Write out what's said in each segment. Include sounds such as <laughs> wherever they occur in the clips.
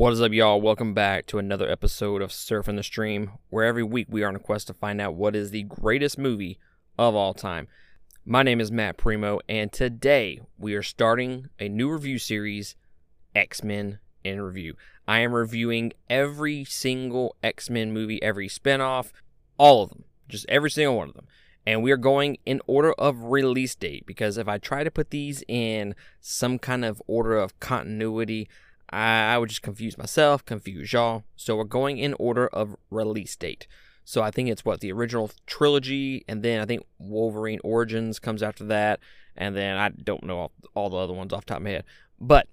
What is up, y'all? Welcome back to another episode of Surfing the Stream, where every week we are on a quest to find out what is the greatest movie of all time. My name is Matt Primo, and today we are starting a new review series, X Men in Review. I am reviewing every single X Men movie, every spinoff, all of them, just every single one of them. And we are going in order of release date because if I try to put these in some kind of order of continuity, I, I would just confuse myself, confuse y'all. So we're going in order of release date. So I think it's what the original trilogy, and then I think Wolverine Origins comes after that, and then I don't know all, all the other ones off top of my head. But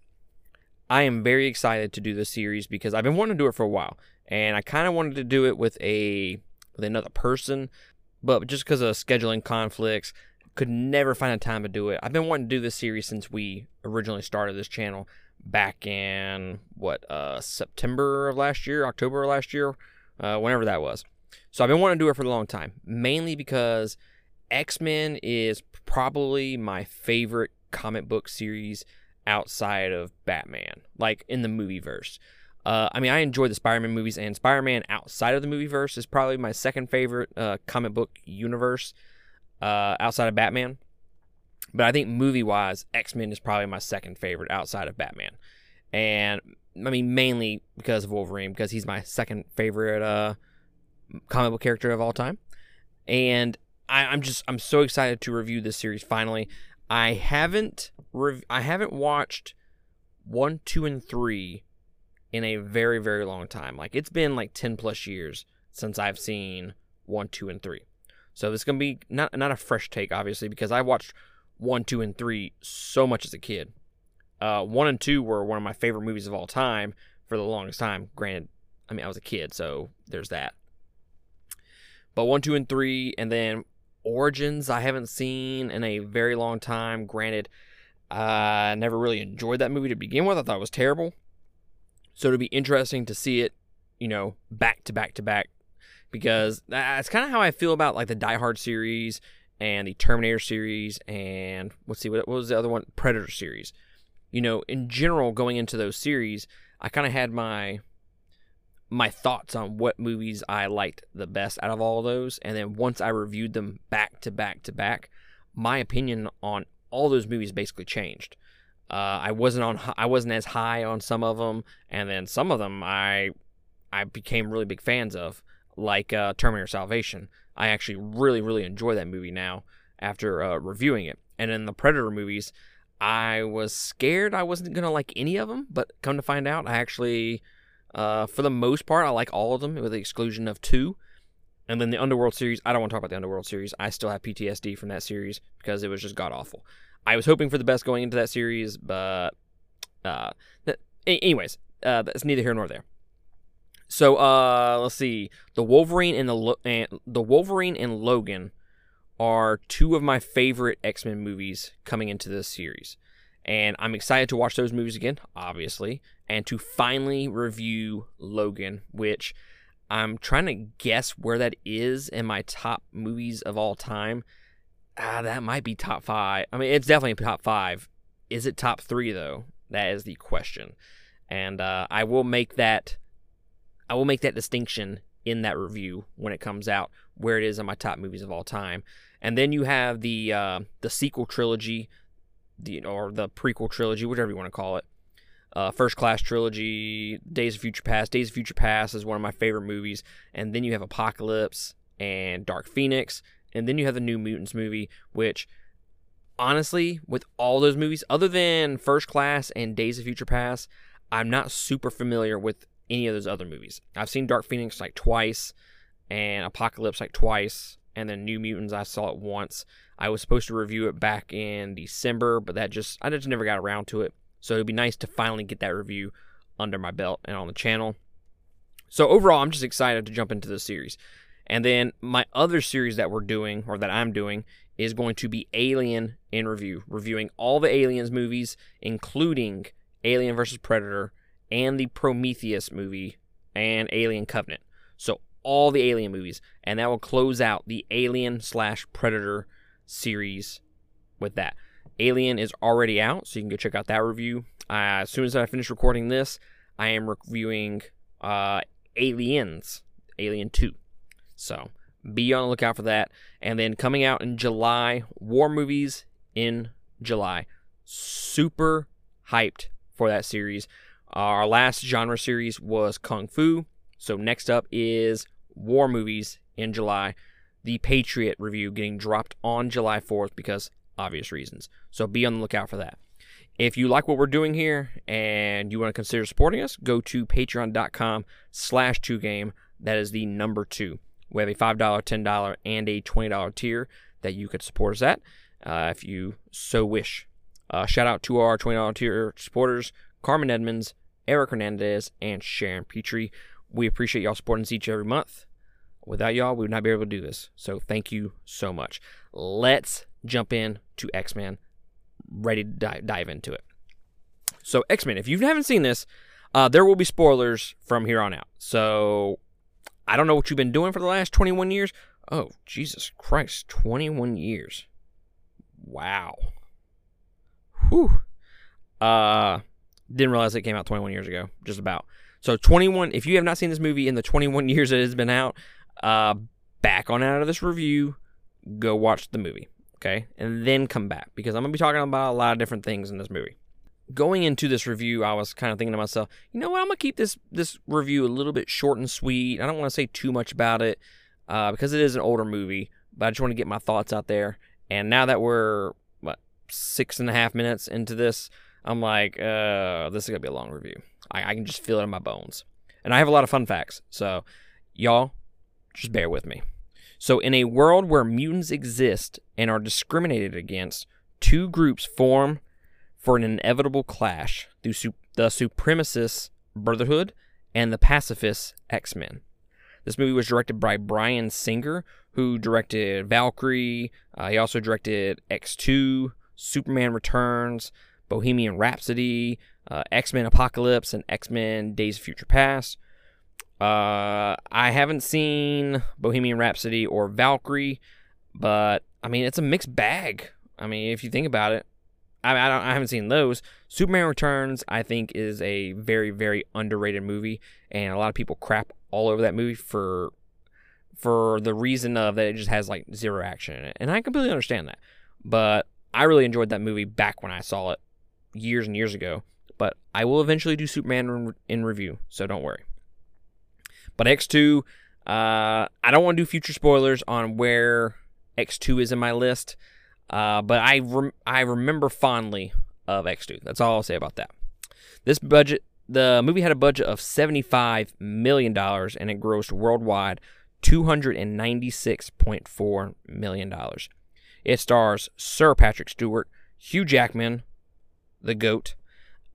I am very excited to do this series because I've been wanting to do it for a while, and I kind of wanted to do it with a with another person, but just because of scheduling conflicts, could never find a time to do it. I've been wanting to do this series since we originally started this channel back in what uh, September of last year, October of last year, uh, whenever that was. So I've been wanting to do it for a long time, mainly because X Men is probably my favorite comic book series outside of Batman, like in the movie verse. Uh, I mean, I enjoy the Spider-Man movies, and Spider-Man outside of the movie verse is probably my second favorite uh, comic book universe uh, outside of Batman. But I think movie wise, X Men is probably my second favorite outside of Batman. And I mean, mainly because of Wolverine, because he's my second favorite uh, comic book character of all time. And I, I'm just I'm so excited to review this series finally. I haven't rev- I haven't watched one, two, and three in a very very long time. Like it's been like ten plus years since I've seen one, two, and three. So is gonna be not not a fresh take, obviously, because I watched one, two, and three so much as a kid. Uh, one and two were one of my favorite movies of all time for the longest time. Granted, I mean I was a kid, so there's that. But one, two, and three, and then Origins, I haven't seen in a very long time. Granted, I never really enjoyed that movie to begin with. I thought it was terrible. So it'll be interesting to see it, you know, back to back to back, because that's kind of how I feel about like the Die Hard series and the Terminator series and let's see what, what was the other one Predator series. You know, in general, going into those series, I kind of had my my thoughts on what movies I liked the best out of all of those, and then once I reviewed them back to back to back, my opinion on all those movies basically changed. Uh, I wasn't on I wasn't as high on some of them, and then some of them I I became really big fans of, like uh, Terminator Salvation. I actually really, really enjoy that movie now after uh, reviewing it. And in the Predator movies, I was scared I wasn't going to like any of them, but come to find out, I actually, uh, for the most part, I like all of them with the exclusion of two. And then the Underworld series, I don't want to talk about the Underworld series. I still have PTSD from that series because it was just god awful. I was hoping for the best going into that series, but uh, anyways, uh, that's neither here nor there. So uh, let's see. The Wolverine and the Lo- and the Wolverine and Logan are two of my favorite X Men movies coming into this series, and I'm excited to watch those movies again, obviously, and to finally review Logan, which I'm trying to guess where that is in my top movies of all time. Ah, that might be top five. I mean, it's definitely top five. Is it top three though? That is the question, and uh, I will make that I will make that distinction in that review when it comes out, where it is on my top movies of all time. And then you have the uh, the sequel trilogy, the or the prequel trilogy, whatever you want to call it. Uh, First Class trilogy, Days of Future Past. Days of Future Past is one of my favorite movies. And then you have Apocalypse and Dark Phoenix, and then you have the New Mutants movie, which honestly, with all those movies, other than First Class and Days of Future Past, I'm not super familiar with any of those other movies. I've seen Dark Phoenix like twice and Apocalypse like twice and then New Mutants I saw it once. I was supposed to review it back in December, but that just I just never got around to it. So it'd be nice to finally get that review under my belt and on the channel. So overall, I'm just excited to jump into this series. And then my other series that we're doing or that I'm doing is going to be Alien in review, reviewing all the Aliens movies including Alien versus Predator and the Prometheus movie and Alien Covenant. So all the Alien movies, and that will close out the Alien slash Predator series with that. Alien is already out, so you can go check out that review. Uh, as soon as I finish recording this, I am reviewing uh, Aliens, Alien 2. So be on the lookout for that. And then coming out in July, war movies in July. Super hyped for that series. Our last genre series was Kung Fu. So next up is war movies in July. The Patriot review getting dropped on July 4th because obvious reasons. So be on the lookout for that. If you like what we're doing here and you want to consider supporting us, go to patreon.com slash 2game. That is the number two. We have a $5, $10, and a $20 tier that you could support us at uh, if you so wish. Uh, shout out to our $20 tier supporters, Carmen Edmonds, Eric Hernandez, and Sharon Petrie. We appreciate y'all supporting us each every month. Without y'all, we would not be able to do this. So thank you so much. Let's jump in to X Men. Ready to dive, dive into it. So X Men, if you haven't seen this, uh, there will be spoilers from here on out. So I don't know what you've been doing for the last 21 years. Oh, Jesus Christ, 21 years. Wow. Whew. Uh, didn't realize it came out 21 years ago, just about. So 21, if you have not seen this movie in the 21 <laughs> years it has been out, uh, back on out of this review, go watch the movie, okay? And then come back because I'm to be talking about a lot of different things in this movie going into this review, I was kind of thinking to myself, you know what? I'm gonna keep this this review a little bit short and sweet. I don't want to say too much about it uh, because it is an older movie, but I just want to get my thoughts out there. And now that we're what six and a half minutes into this, I'm like, uh, this is gonna be a long review. I, I can just feel it in my bones, and I have a lot of fun facts. So, y'all, just bear with me. So, in a world where mutants exist and are discriminated against, two groups form for an inevitable clash through su- the supremacist Brotherhood and the pacifist X Men. This movie was directed by Bryan Singer, who directed Valkyrie. Uh, he also directed X2, Superman Returns, Bohemian Rhapsody, uh, X Men Apocalypse, and X Men Days of Future Past. Uh, I haven't seen Bohemian Rhapsody or Valkyrie, but I mean, it's a mixed bag. I mean, if you think about it, I, I, I haven't seen those. Superman Returns, I think, is a very, very underrated movie, and a lot of people crap all over that movie for for the reason of that it just has like zero action in it, and I completely understand that. But I really enjoyed that movie back when I saw it years and years ago. But I will eventually do Superman in review, so don't worry. But X2, uh, I don't want to do future spoilers on where X2 is in my list. Uh, but I rem- I remember fondly of X2. That's all I'll say about that. This budget, the movie had a budget of $75 million and it grossed worldwide $296.4 million. It stars Sir Patrick Stewart, Hugh Jackman, the GOAT,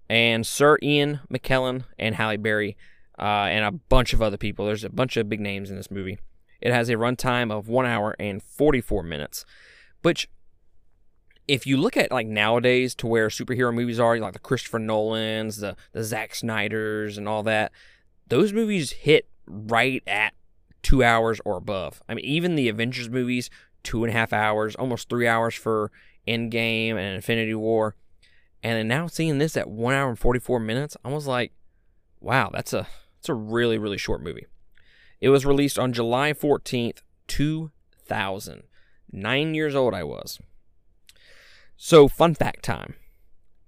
and Sir Ian McKellen and Halle Berry, uh, and a bunch of other people. There's a bunch of big names in this movie. It has a runtime of 1 hour and 44 minutes, which if you look at like nowadays to where superhero movies are, like the Christopher Nolans, the the Zack Snyder's, and all that, those movies hit right at two hours or above. I mean, even the Avengers movies, two and a half hours, almost three hours for Endgame and Infinity War, and now seeing this at one hour and forty four minutes, I was like, wow, that's a that's a really really short movie. It was released on July fourteenth, two thousand. Nine years old I was. So, fun fact time.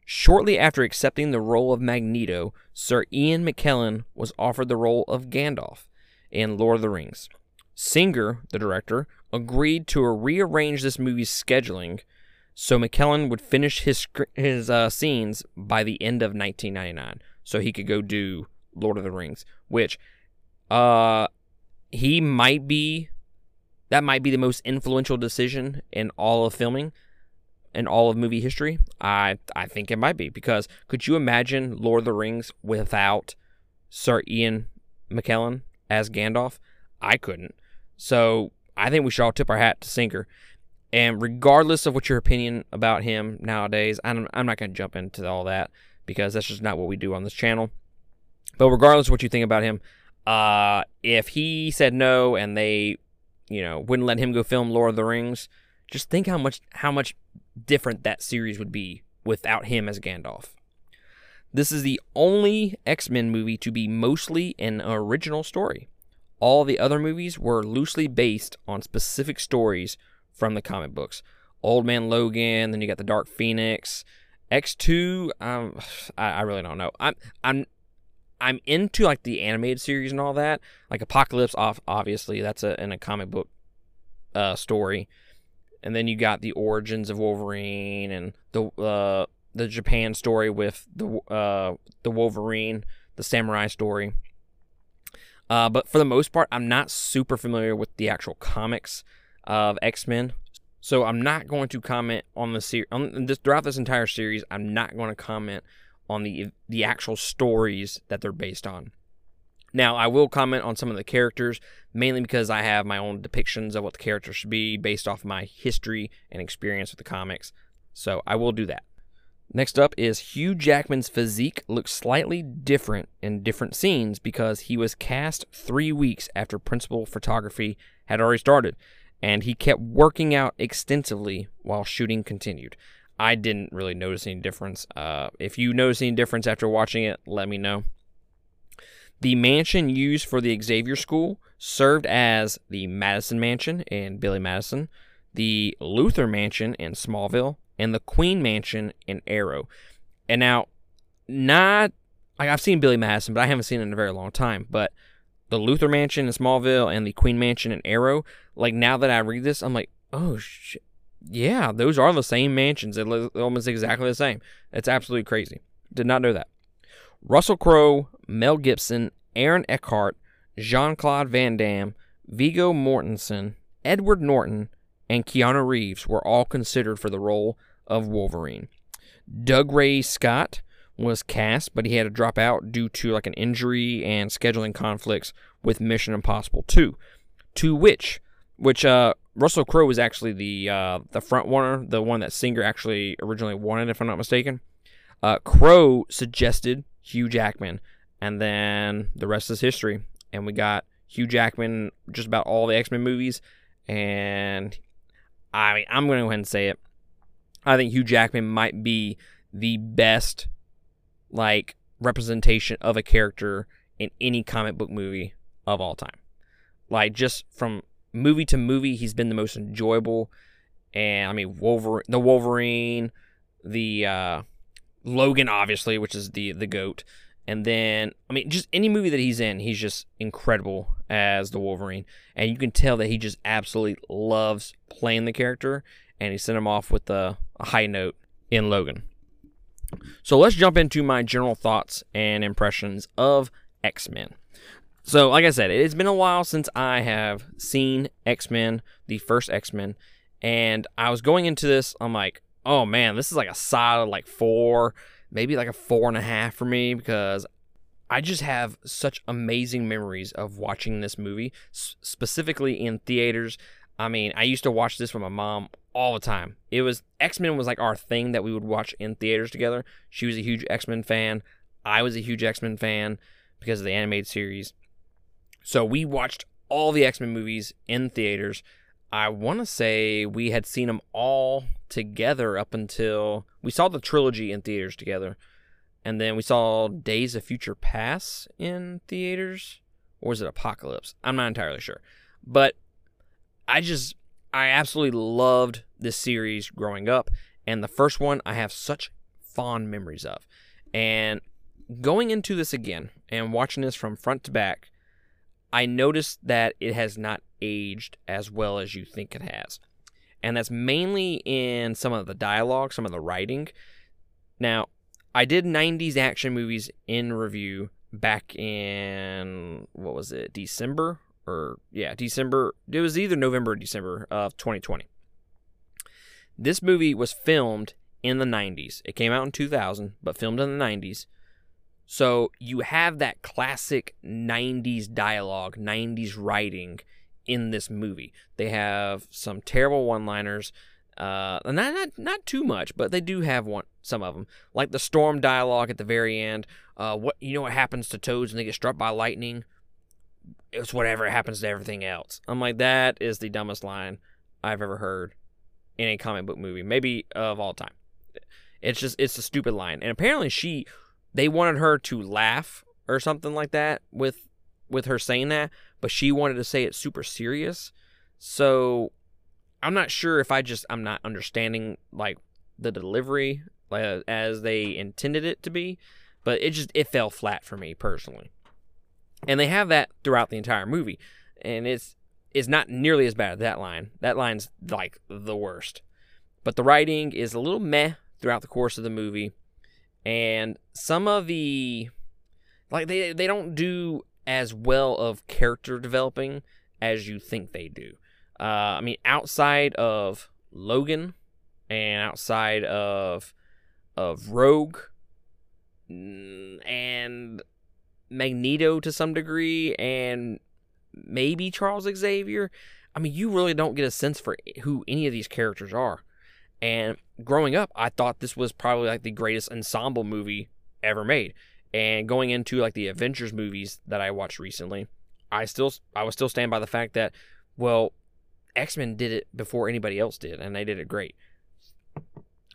Shortly after accepting the role of Magneto, Sir Ian McKellen was offered the role of Gandalf in Lord of the Rings. Singer, the director, agreed to rearrange this movie's scheduling so McKellen would finish his his uh, scenes by the end of 1999, so he could go do Lord of the Rings, which uh he might be that might be the most influential decision in all of filming in all of movie history? I I think it might be because could you imagine Lord of the Rings without Sir Ian McKellen as Gandalf? I couldn't. So I think we should all tip our hat to Singer. And regardless of what your opinion about him nowadays, I'm, I'm not going to jump into all that because that's just not what we do on this channel. But regardless of what you think about him, uh, if he said no and they, you know, wouldn't let him go film Lord of the Rings, just think how much how much different that series would be without him as Gandalf. This is the only X Men movie to be mostly an original story. All the other movies were loosely based on specific stories from the comic books. Old Man Logan, then you got the Dark Phoenix, X2. Um, I, I really don't know. I'm I'm I'm into like the animated series and all that. Like Apocalypse, off obviously that's a in a comic book uh, story, and then you got the origins of Wolverine and the uh, the Japan story with the uh, the Wolverine, the samurai story. Uh, but for the most part, I'm not super familiar with the actual comics of X Men, so I'm not going to comment on the series. Throughout this entire series, I'm not going to comment on the the actual stories that they're based on. Now, I will comment on some of the characters, mainly because I have my own depictions of what the characters should be based off my history and experience with the comics. So I will do that. Next up is Hugh Jackman's physique looks slightly different in different scenes because he was cast three weeks after principal photography had already started, and he kept working out extensively while shooting continued. I didn't really notice any difference. Uh, if you notice any difference after watching it, let me know. The mansion used for the Xavier School served as the Madison Mansion in Billy Madison, the Luthor Mansion in Smallville, and the Queen Mansion in Arrow. And now, not like I've seen Billy Madison, but I haven't seen it in a very long time. But the Luthor Mansion in Smallville and the Queen Mansion in Arrow, like now that I read this, I'm like, oh shit, yeah, those are the same mansions. It looks almost exactly the same. It's absolutely crazy. Did not know that. Russell Crowe, Mel Gibson, Aaron Eckhart, Jean Claude Van Damme, Viggo Mortensen, Edward Norton, and Keanu Reeves were all considered for the role of Wolverine. Dougray Scott was cast, but he had to drop out due to like an injury and scheduling conflicts with Mission Impossible 2. To which, which uh, Russell Crowe was actually the uh, the front runner, the one that Singer actually originally wanted, if I'm not mistaken. Uh, Crowe suggested Hugh Jackman, and then the rest is history. And we got Hugh Jackman just about all the X Men movies, and I I'm going to go ahead and say it. I think Hugh Jackman might be the best like representation of a character in any comic book movie of all time. Like just from movie to movie, he's been the most enjoyable. And I mean, Wolverine, the Wolverine, the uh, Logan, obviously, which is the the goat, and then I mean, just any movie that he's in, he's just incredible as the Wolverine, and you can tell that he just absolutely loves playing the character, and he sent him off with a, a high note in Logan. So let's jump into my general thoughts and impressions of X Men. So, like I said, it has been a while since I have seen X Men, the first X Men, and I was going into this. I'm like, oh man, this is like a solid like four, maybe like a four and a half for me because I just have such amazing memories of watching this movie, specifically in theaters. I mean, I used to watch this with my mom all the time. It was X Men was like our thing that we would watch in theaters together. She was a huge X Men fan. I was a huge X Men fan because of the animated series. So we watched all the X Men movies in theaters. I want to say we had seen them all together up until we saw the trilogy in theaters together. And then we saw Days of Future Past in theaters. Or was it Apocalypse? I'm not entirely sure. But I just, I absolutely loved this series growing up. And the first one I have such fond memories of. And going into this again and watching this from front to back, I noticed that it has not aged as well as you think it has. And that's mainly in some of the dialogue, some of the writing. Now, I did 90s action movies in review back in, what was it, December? Or, yeah, December. It was either November or December of 2020. This movie was filmed in the 90s. It came out in 2000, but filmed in the 90s. So you have that classic 90s dialogue, 90s writing in this movie. They have some terrible one-liners. Uh, not not not too much, but they do have one some of them, like the storm dialogue at the very end. Uh, what you know what happens to toads when they get struck by lightning? It's whatever happens to everything else. I'm like that is the dumbest line I've ever heard in a comic book movie, maybe of all time. It's just it's a stupid line, and apparently she they wanted her to laugh or something like that with with her saying that, but she wanted to say it super serious. So I'm not sure if I just I'm not understanding like the delivery like, as they intended it to be, but it just it fell flat for me personally. And they have that throughout the entire movie, and it's it's not nearly as bad as that line. That line's like the worst. But the writing is a little meh throughout the course of the movie, and some of the like they they don't do as well of character developing as you think they do. Uh, I mean, outside of Logan and outside of of Rogue and Magneto to some degree and maybe Charles Xavier, I mean, you really don't get a sense for who any of these characters are. And growing up, I thought this was probably like the greatest ensemble movie ever made. And going into like the Avengers movies that I watched recently, I still I was still stand by the fact that well, X-Men did it before anybody else did and they did it great.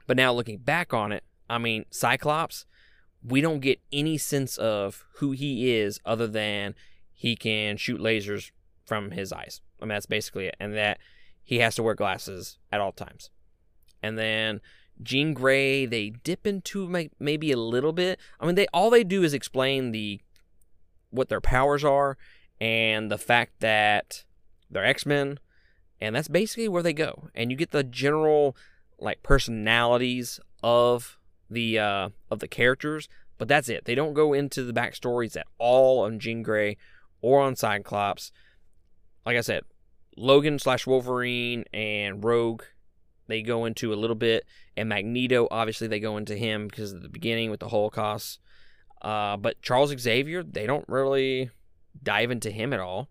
But now looking back on it, I mean, Cyclops, we don't get any sense of who he is other than he can shoot lasers from his eyes. I mean, that's basically it. And that he has to wear glasses at all times. And then Jean Grey, they dip into maybe a little bit. I mean, they all they do is explain the what their powers are and the fact that they're X-Men, and that's basically where they go. And you get the general like personalities of the uh, of the characters, but that's it. They don't go into the backstories at all on Jean Grey or on Cyclops. Like I said, Logan slash Wolverine and Rogue, they go into a little bit, and Magneto, obviously, they go into him because of the beginning with the Holocaust. Uh, but Charles Xavier, they don't really dive into him at all.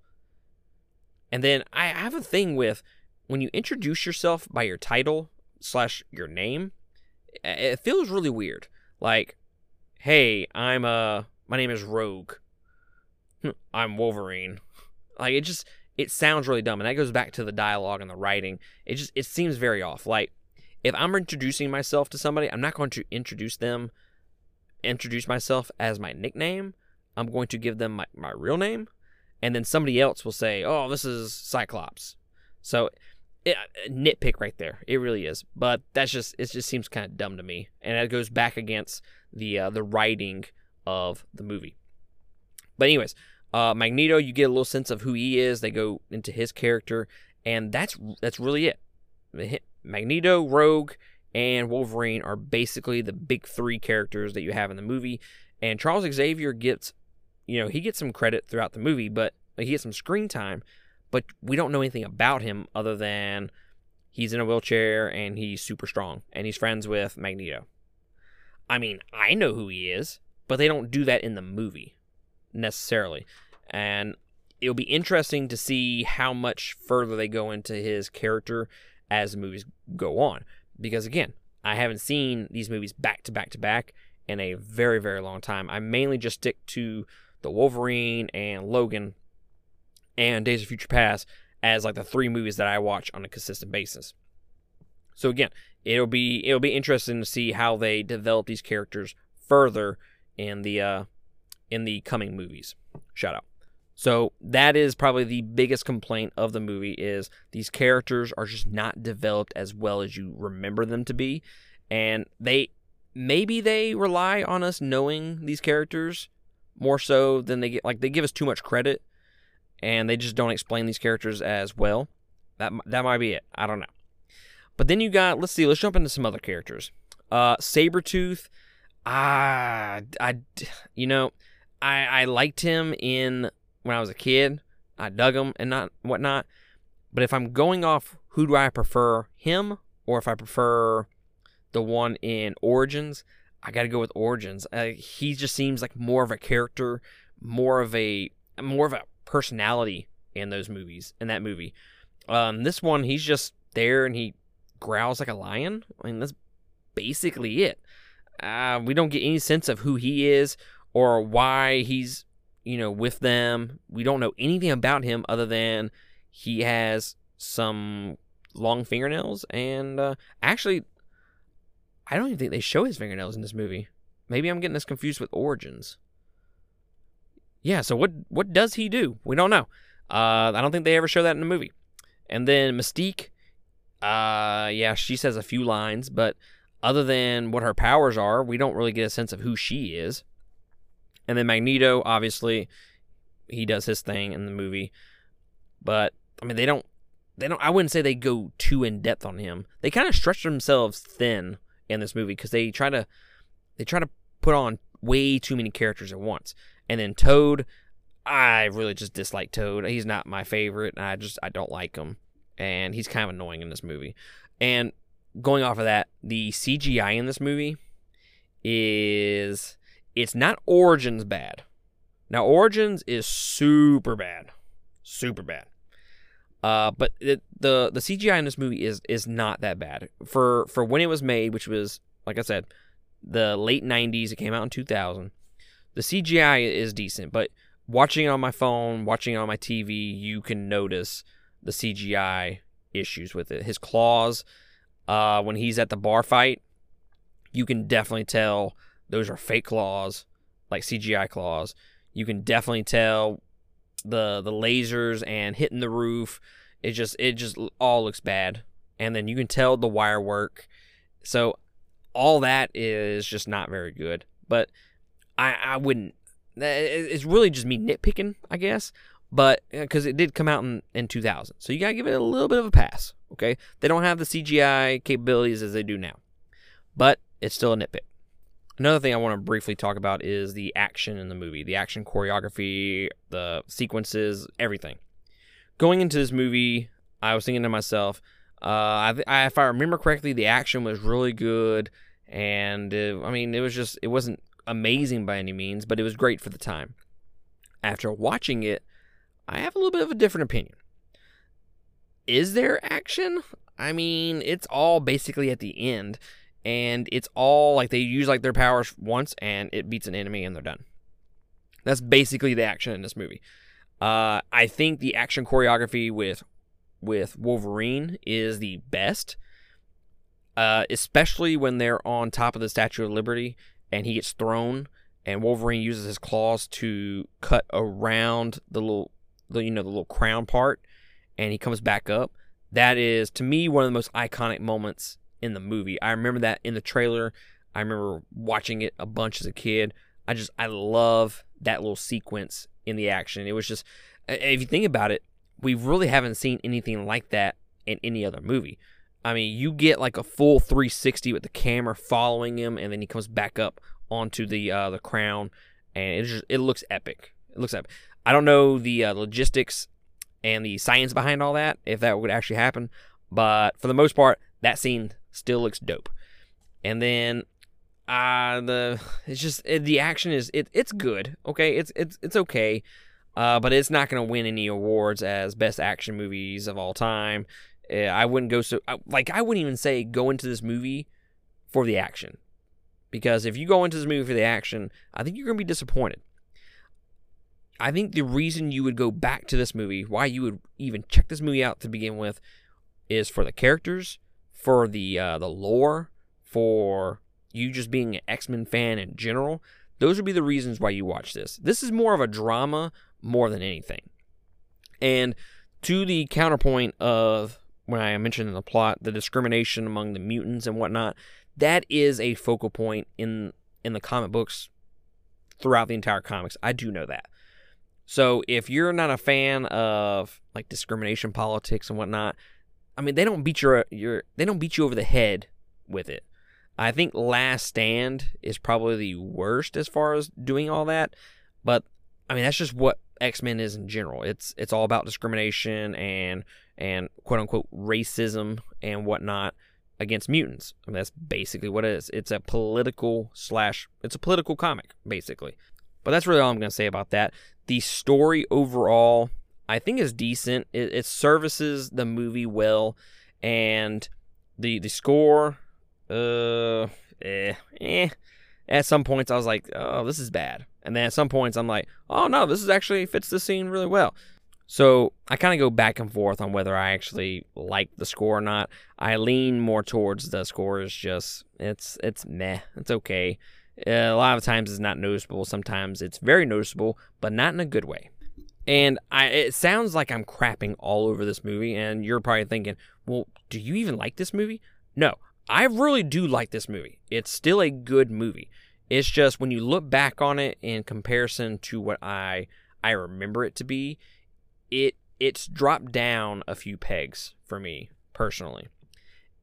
And then I have a thing with when you introduce yourself by your title slash your name, it feels really weird. Like, hey, I'm uh, my name is Rogue. I'm Wolverine. Like it just it sounds really dumb, and that goes back to the dialogue and the writing. It just it seems very off. Like if I'm introducing myself to somebody, I'm not going to introduce them, introduce myself as my nickname. I'm going to give them my, my real name, and then somebody else will say, "Oh, this is Cyclops." So it, nitpick right there. It really is. But that's just it. Just seems kind of dumb to me, and it goes back against the uh, the writing of the movie. But anyways, uh, Magneto, you get a little sense of who he is. They go into his character, and that's that's really it. Magneto, Rogue, and Wolverine are basically the big three characters that you have in the movie. And Charles Xavier gets, you know, he gets some credit throughout the movie, but he gets some screen time. But we don't know anything about him other than he's in a wheelchair and he's super strong and he's friends with Magneto. I mean, I know who he is, but they don't do that in the movie necessarily. And it'll be interesting to see how much further they go into his character as the movies go on. Because again, I haven't seen these movies back to back to back in a very, very long time. I mainly just stick to the Wolverine and Logan and Days of Future Past as like the three movies that I watch on a consistent basis. So again, it'll be it'll be interesting to see how they develop these characters further in the uh, in the coming movies. Shout out. So that is probably the biggest complaint of the movie is these characters are just not developed as well as you remember them to be and they maybe they rely on us knowing these characters more so than they get like they give us too much credit and they just don't explain these characters as well. That that might be it. I don't know. But then you got let's see, let's jump into some other characters. Uh Sabretooth ah I you know, I I liked him in when I was a kid. I dug him and not whatnot. But if I'm going off, who do I prefer, him or if I prefer the one in Origins? I got to go with Origins. Uh, he just seems like more of a character, more of a more of a personality in those movies. In that movie, um, this one he's just there and he growls like a lion. I mean that's basically it. Uh, we don't get any sense of who he is or why he's you know with them. We don't know anything about him other than he has some long fingernails and uh, actually I don't even think they show his fingernails in this movie. maybe I'm getting this confused with Origins. Yeah, so what what does he do? We don't know. Uh, I don't think they ever show that in the movie. And then Mystique, uh, yeah, she says a few lines, but other than what her powers are, we don't really get a sense of who she is. And then Magneto, obviously, he does his thing in the movie, but I mean, they don't, they don't. I wouldn't say they go too in depth on him. They kind of stretch themselves thin in this movie because they try to, they try to put on way too many characters at once. And then Toad, I really just dislike Toad. He's not my favorite. I just I don't like him, and he's kind of annoying in this movie. And going off of that, the CGI in this movie is it's not Origins bad. Now Origins is super bad, super bad. Uh, but it, the the CGI in this movie is is not that bad for for when it was made, which was like I said, the late '90s. It came out in 2000. The CGI is decent, but watching it on my phone, watching it on my TV, you can notice the CGI issues with it. His claws, uh, when he's at the bar fight, you can definitely tell those are fake claws, like CGI claws. You can definitely tell the the lasers and hitting the roof. It just it just all looks bad, and then you can tell the wire work. So all that is just not very good. But I I wouldn't. It's really just me nitpicking, I guess. But because it did come out in, in 2000, so you gotta give it a little bit of a pass. Okay, they don't have the CGI capabilities as they do now, but it's still a nitpick. Another thing I want to briefly talk about is the action in the movie, the action choreography, the sequences, everything. Going into this movie, I was thinking to myself, uh, I, I, if I remember correctly, the action was really good, and uh, I mean, it was just it wasn't amazing by any means, but it was great for the time. After watching it, I have a little bit of a different opinion. Is there action? I mean, it's all basically at the end, and it's all like they use like their powers once and it beats an enemy and they're done. That's basically the action in this movie. Uh, I think the action choreography with with Wolverine is the best, uh, especially when they're on top of the Statue of Liberty and he gets thrown, and Wolverine uses his claws to cut around the little, the, you know, the little crown part, and he comes back up. That is to me one of the most iconic moments in the movie. I remember that in the trailer. I remember watching it a bunch as a kid. I just I love that little sequence in the action. It was just if you think about it, we really haven't seen anything like that in any other movie. I mean, you get like a full 360 with the camera following him, and then he comes back up onto the uh, the crown, and it just it looks epic. It looks epic. I don't know the uh, logistics and the science behind all that, if that would actually happen, but for the most part, that scene still looks dope. And then uh the it's just it, the action is it it's good. Okay, it's it's it's okay. Uh, but it's not going to win any awards as best action movies of all time. Uh, I wouldn't go so like I wouldn't even say go into this movie for the action. Because if you go into this movie for the action, I think you're going to be disappointed. I think the reason you would go back to this movie, why you would even check this movie out to begin with, is for the characters, for the uh, the lore, for you just being an X Men fan in general. Those would be the reasons why you watch this. This is more of a drama more than anything. And to the counterpoint of when I mentioned in the plot, the discrimination among the mutants and whatnot, that is a focal point in in the comic books throughout the entire comics. I do know that. So if you're not a fan of like discrimination politics and whatnot, I mean they don't beat your your they don't beat you over the head with it. I think Last Stand is probably the worst as far as doing all that, but I mean that's just what X-Men is in general. It's it's all about discrimination and and quote unquote racism and whatnot against mutants. I mean, that's basically what it is. It's a political slash it's a political comic basically. But that's really all I'm going to say about that. The story overall, I think, is decent. It, it services the movie well, and the the score, uh, eh, eh. At some points, I was like, oh, this is bad, and then at some points, I'm like, oh no, this is actually fits the scene really well. So I kind of go back and forth on whether I actually like the score or not. I lean more towards the score is just it's it's meh, it's okay. A lot of times it's not noticeable. Sometimes it's very noticeable, but not in a good way. And I, it sounds like I'm crapping all over this movie, and you're probably thinking, well, do you even like this movie? No, I really do like this movie. It's still a good movie. It's just when you look back on it in comparison to what I I remember it to be, it it's dropped down a few pegs for me personally.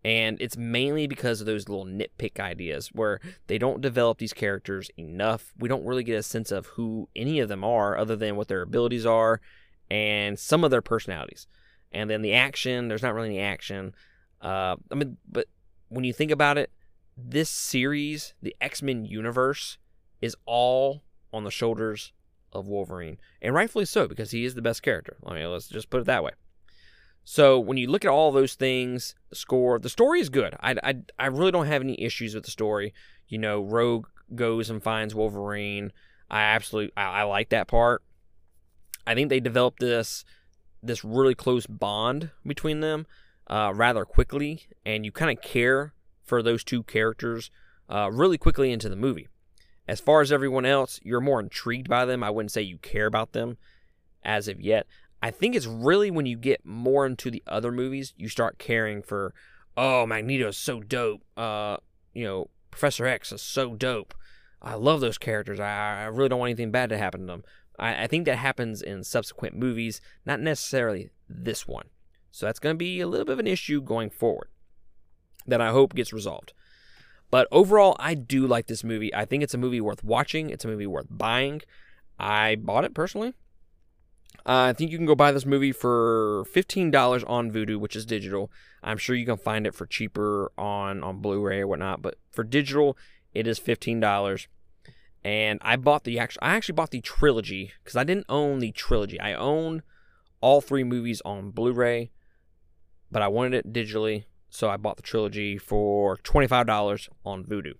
And it's mainly because of those little nitpick ideas where they don't develop these characters enough. We don't really get a sense of who any of them are other than what their abilities are and some of their personalities. And then the action, there's not really any action. Uh, I mean, but when you think about it, this series, the X Men universe, is all on the shoulders of Wolverine, and rightfully so because he is the best character. I mean, let's just put it that way. So when you look at all those things, the score, the story is good. I, I, I really don't have any issues with the story. You know, Rogue goes and finds Wolverine. I absolutely I, I like that part. I think they developed this this really close bond between them uh, rather quickly, and you kind of care for those two characters uh, really quickly into the movie. As far as everyone else, you're more intrigued by them. I wouldn't say you care about them as of yet. I think it's really when you get more into the other movies, you start caring for, oh, Magneto's so dope. Uh, you know, Professor X is so dope. I love those characters. I, I really don't want anything bad to happen to them. I, I think that happens in subsequent movies, not necessarily this one. So that's going to be a little bit of an issue going forward that I hope gets resolved. But overall, I do like this movie. I think it's a movie worth watching. It's a movie worth buying. I bought it personally. Uh, I think you can go buy this movie for $15 on Vudu, which is digital. I'm sure you can find it for cheaper on, on Blu-ray or whatnot, but for digital, it is $15. And I bought the actual I actually bought the trilogy because I didn't own the trilogy. I own all three movies on Blu-ray, but I wanted it digitally so I bought the trilogy for $25 on Vudu.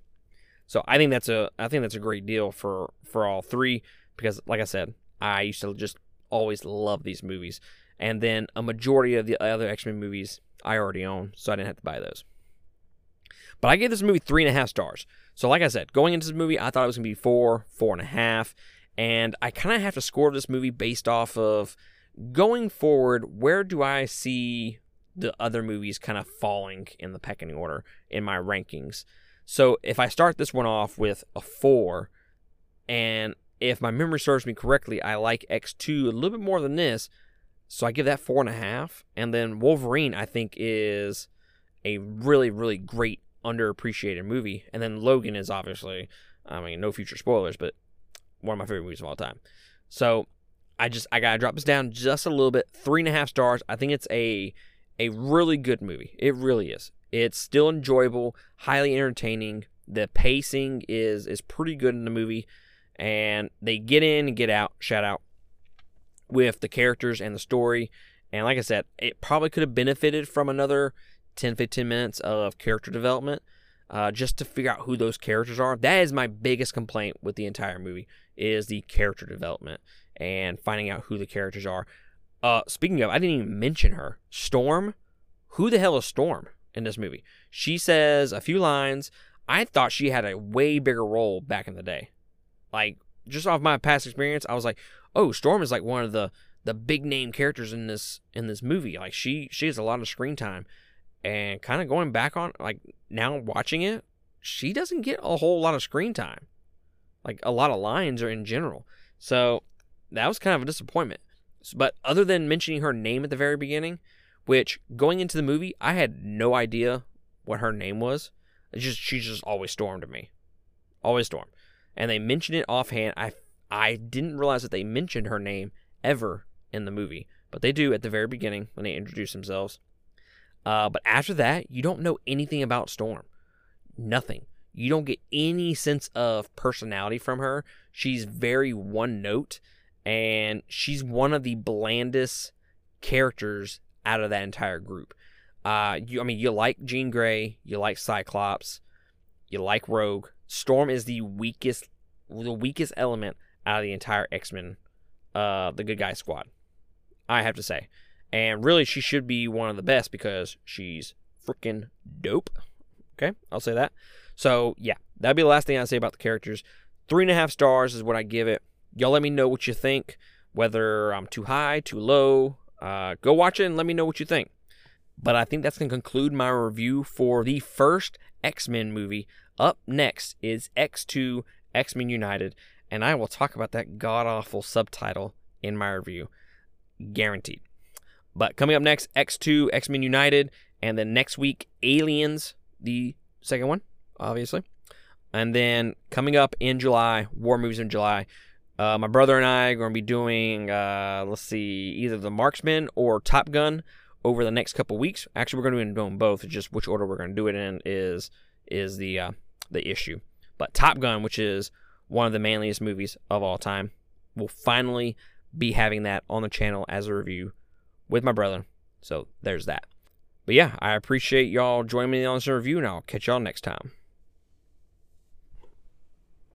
So I think that's a I think that's a great deal for for all three because like I said, I used to just always love these movies. And then a majority of the other X-Men movies I already own, so I didn't have to buy those. But I gave this movie three and a half stars. So like I said, going into this movie, I thought it was gonna be four, four and a half. And I kind of have to score this movie based off of going forward, where do I see the other movies kind of falling in the pecking order in my rankings. So if I start this one off with a four, and if my memory serves me correctly, I like X2 a little bit more than this, so I give that four and a half. And then Wolverine, I think, is a really, really great underappreciated movie. And then Logan is obviously, I mean, no future spoilers, but one of my favorite movies of all time. So I just I gotta drop this down just a little bit, three and a half stars. I think it's a a really good movie. It really is. It's still enjoyable, highly entertaining. The pacing is is pretty good in the movie, and they get in and get out. Shout out with the characters and the story. And like I said, it probably could have benefited from another 10, 15 minutes of character development uh, just to figure out who those characters are. That is my biggest complaint with the entire movie is the character development and finding out who the characters are. Uh, speaking of, I didn't even mention her. Storm. Who the hell is Storm in this movie? She says a few lines. I thought she had a way bigger role back in the day. Like just off my past experience, I was like, oh, Storm is like one of the the big name characters in this in this movie. Like she she has a lot of screen time. And kind of going back on like now watching it, she doesn't get a whole lot of screen time. Like a lot of lines are in general. So that was kind of a disappointment. But other than mentioning her name at the very beginning, which going into the movie, I had no idea what her name was. It's just she just always stormed to me, always storm. And they mentioned it offhand. I I didn't realize that they mentioned her name ever in the movie, but they do at the very beginning when they introduce themselves. Uh, but after that, you don't know anything about Storm. Nothing. You don't get any sense of personality from her. She's very one note and she's one of the blandest characters out of that entire group. Uh, you, I mean, you like Jean Grey, you like Cyclops, you like Rogue. Storm is the weakest, the weakest element out of the entire X Men, uh, the Good Guy Squad. I have to say, and really, she should be one of the best because she's freaking dope. Okay, I'll say that. So yeah, that'd be the last thing I say about the characters. Three and a half stars is what I give it. Y'all let me know what you think, whether I'm too high, too low. Uh, go watch it and let me know what you think. But I think that's going to conclude my review for the first X Men movie. Up next is X2 X Men United, and I will talk about that god awful subtitle in my review. Guaranteed. But coming up next, X2 X Men United, and then next week, Aliens, the second one, obviously. And then coming up in July, War Movies in July. Uh, my brother and I are going to be doing, uh, let's see, either The Marksman or Top Gun over the next couple weeks. Actually, we're going to be doing both. Just which order we're going to do it in is is the uh, the issue. But Top Gun, which is one of the manliest movies of all time, will finally be having that on the channel as a review with my brother. So there's that. But yeah, I appreciate y'all joining me on this review, and I'll catch y'all next time.